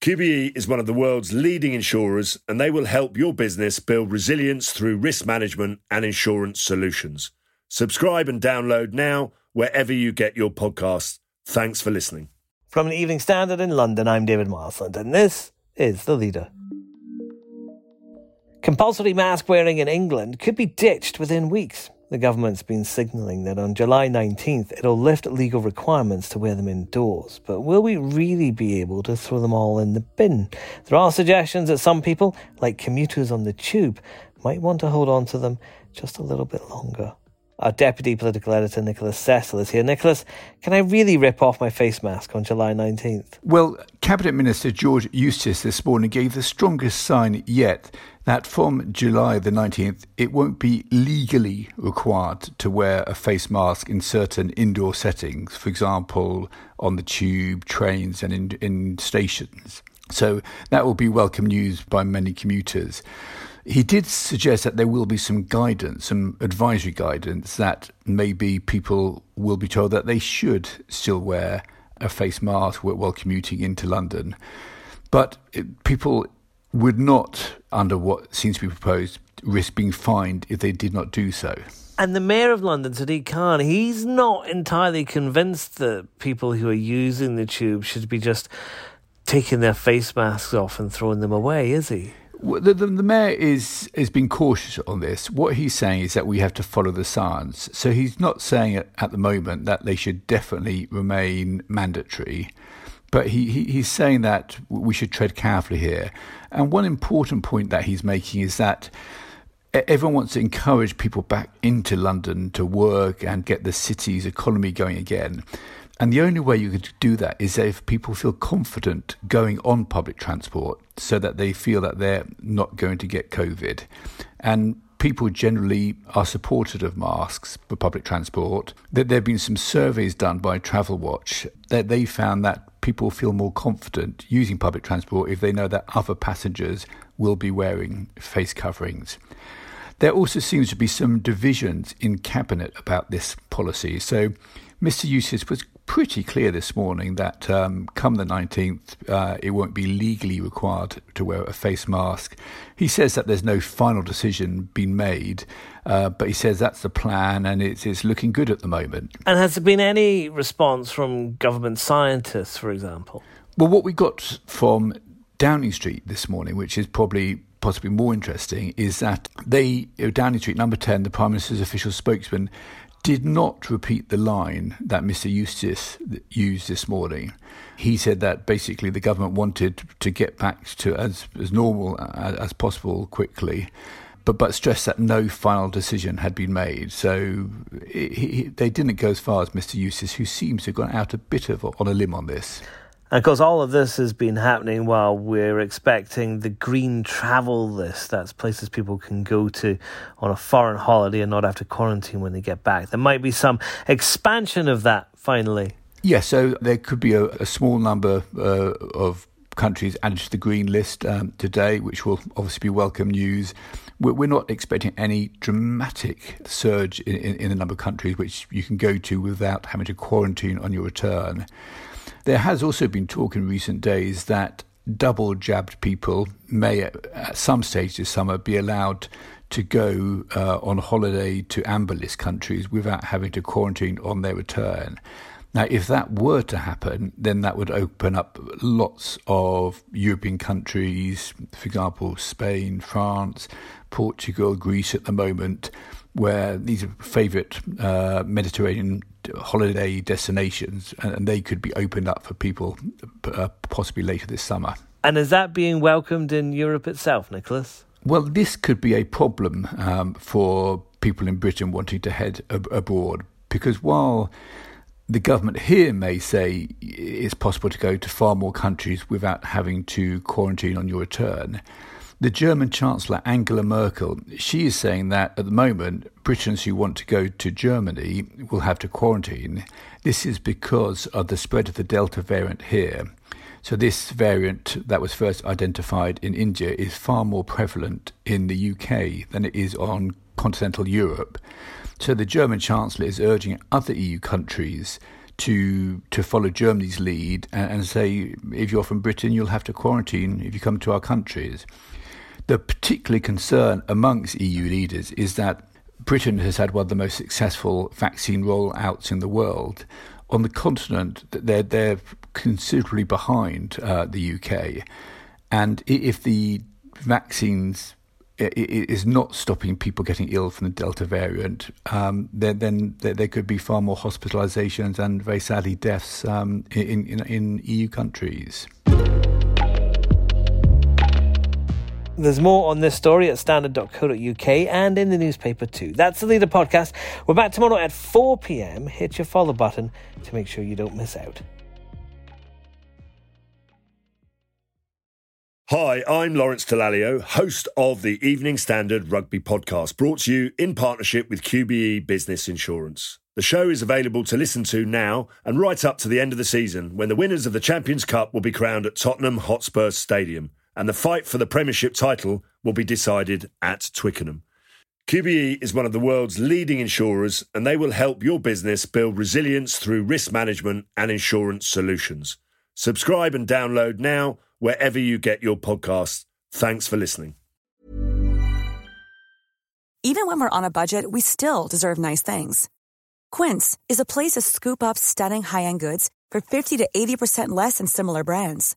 QBE is one of the world's leading insurers and they will help your business build resilience through risk management and insurance solutions. Subscribe and download now wherever you get your podcasts. Thanks for listening. From the Evening Standard in London, I'm David Marsland, and this is The Leader. Compulsory mask wearing in England could be ditched within weeks. The government's been signalling that on July 19th it'll lift legal requirements to wear them indoors. But will we really be able to throw them all in the bin? There are suggestions that some people, like commuters on the tube, might want to hold on to them just a little bit longer. Our deputy political editor, Nicholas Cecil, is here. Nicholas, can I really rip off my face mask on July 19th? Well, Cabinet Minister George Eustice this morning gave the strongest sign yet that from July the 19th, it won't be legally required to wear a face mask in certain indoor settings, for example, on the tube, trains, and in, in stations. So that will be welcome news by many commuters. He did suggest that there will be some guidance, some advisory guidance that maybe people will be told that they should still wear a face mask while commuting into London. But people would not, under what seems to be proposed, risk being fined if they did not do so. And the Mayor of London, Sadiq Khan, he's not entirely convinced that people who are using the tube should be just taking their face masks off and throwing them away, is he? The, the, the, mayor is is being cautious on this. What he's saying is that we have to follow the science. So he's not saying at, at the moment that they should definitely remain mandatory, but he, he, he's saying that we should tread carefully here. And one important point that he's making is that everyone wants to encourage people back into London to work and get the city's economy going again. And the only way you could do that is if people feel confident going on public transport so that they feel that they're not going to get COVID. And people generally are supportive of masks for public transport. That there have been some surveys done by Travelwatch that they found that people feel more confident using public transport if they know that other passengers will be wearing face coverings. There also seems to be some divisions in cabinet about this policy. So Mr. Eustice was pretty clear this morning that um, come the 19th, uh, it won't be legally required to wear a face mask. He says that there's no final decision been made, uh, but he says that's the plan and it's, it's looking good at the moment. And has there been any response from government scientists, for example? Well, what we got from Downing Street this morning, which is probably possibly more interesting, is that they, Downing Street, number 10, the Prime Minister's official spokesman, did not repeat the line that Mr. Eustice used this morning. He said that basically the government wanted to get back to as, as normal as, as possible quickly, but, but stressed that no final decision had been made. So he, they didn't go as far as Mr. Eustice, who seems to have gone out a bit of on a limb on this. And of course, all of this has been happening while we're expecting the green travel list. That's places people can go to on a foreign holiday and not have to quarantine when they get back. There might be some expansion of that finally. Yes, so there could be a, a small number uh, of countries added to the green list um, today, which will obviously be welcome news. We're, we're not expecting any dramatic surge in, in, in the number of countries which you can go to without having to quarantine on your return. There has also been talk in recent days that double jabbed people may, at some stage this summer, be allowed to go uh, on holiday to amber list countries without having to quarantine on their return. Now, if that were to happen, then that would open up lots of European countries, for example, Spain, France, Portugal, Greece at the moment, where these are favourite uh, Mediterranean holiday destinations, and, they could be opened up for people uh, possibly later this summer. And is that being welcomed in Europe itself, Nicholas? Well, this could be a problem um, for people in Britain wanting to head ab- abroad because while the government here may say it's possible to go to far more countries without having to quarantine on your return. The German Chancellor Angela Merkel, she is saying that at the moment, Britons who want to go to Germany will have to quarantine. This is because of the spread of the Delta variant here. So, this variant that was first identified in India is far more prevalent in the UK than it is on continental Europe. So the German Chancellor is urging other EU countries to to follow Germany's lead and, and, say if you're from Britain, you'll have to quarantine if you come to our countries. The particular concern amongst EU leaders is that Britain has had one of the most successful vaccine rollouts in the world. On the continent, they're they're considerably behind uh, the UK, and if the vaccines is not stopping people getting ill from the Delta variant, um, then, then there, could be far more hospitalizations and very sadly deaths um, in, in, in EU countries. There's more on this story at standard.co.uk and in the newspaper too. That's the Leader Podcast. We're back tomorrow at 4 pm. Hit your follow button to make sure you don't miss out. Hi, I'm Lawrence Dallaglio, host of the Evening Standard Rugby Podcast, brought to you in partnership with QBE Business Insurance. The show is available to listen to now and right up to the end of the season when the winners of the Champions Cup will be crowned at Tottenham Hotspur Stadium and the fight for the Premiership title will be decided at Twickenham. QBE is one of the world's leading insurers and they will help your business build resilience through risk management and insurance solutions. Subscribe and download now wherever you get your podcasts. Thanks for listening. Even when we're on a budget, we still deserve nice things. Quince is a place to scoop up stunning high end goods for 50 to 80% less than similar brands.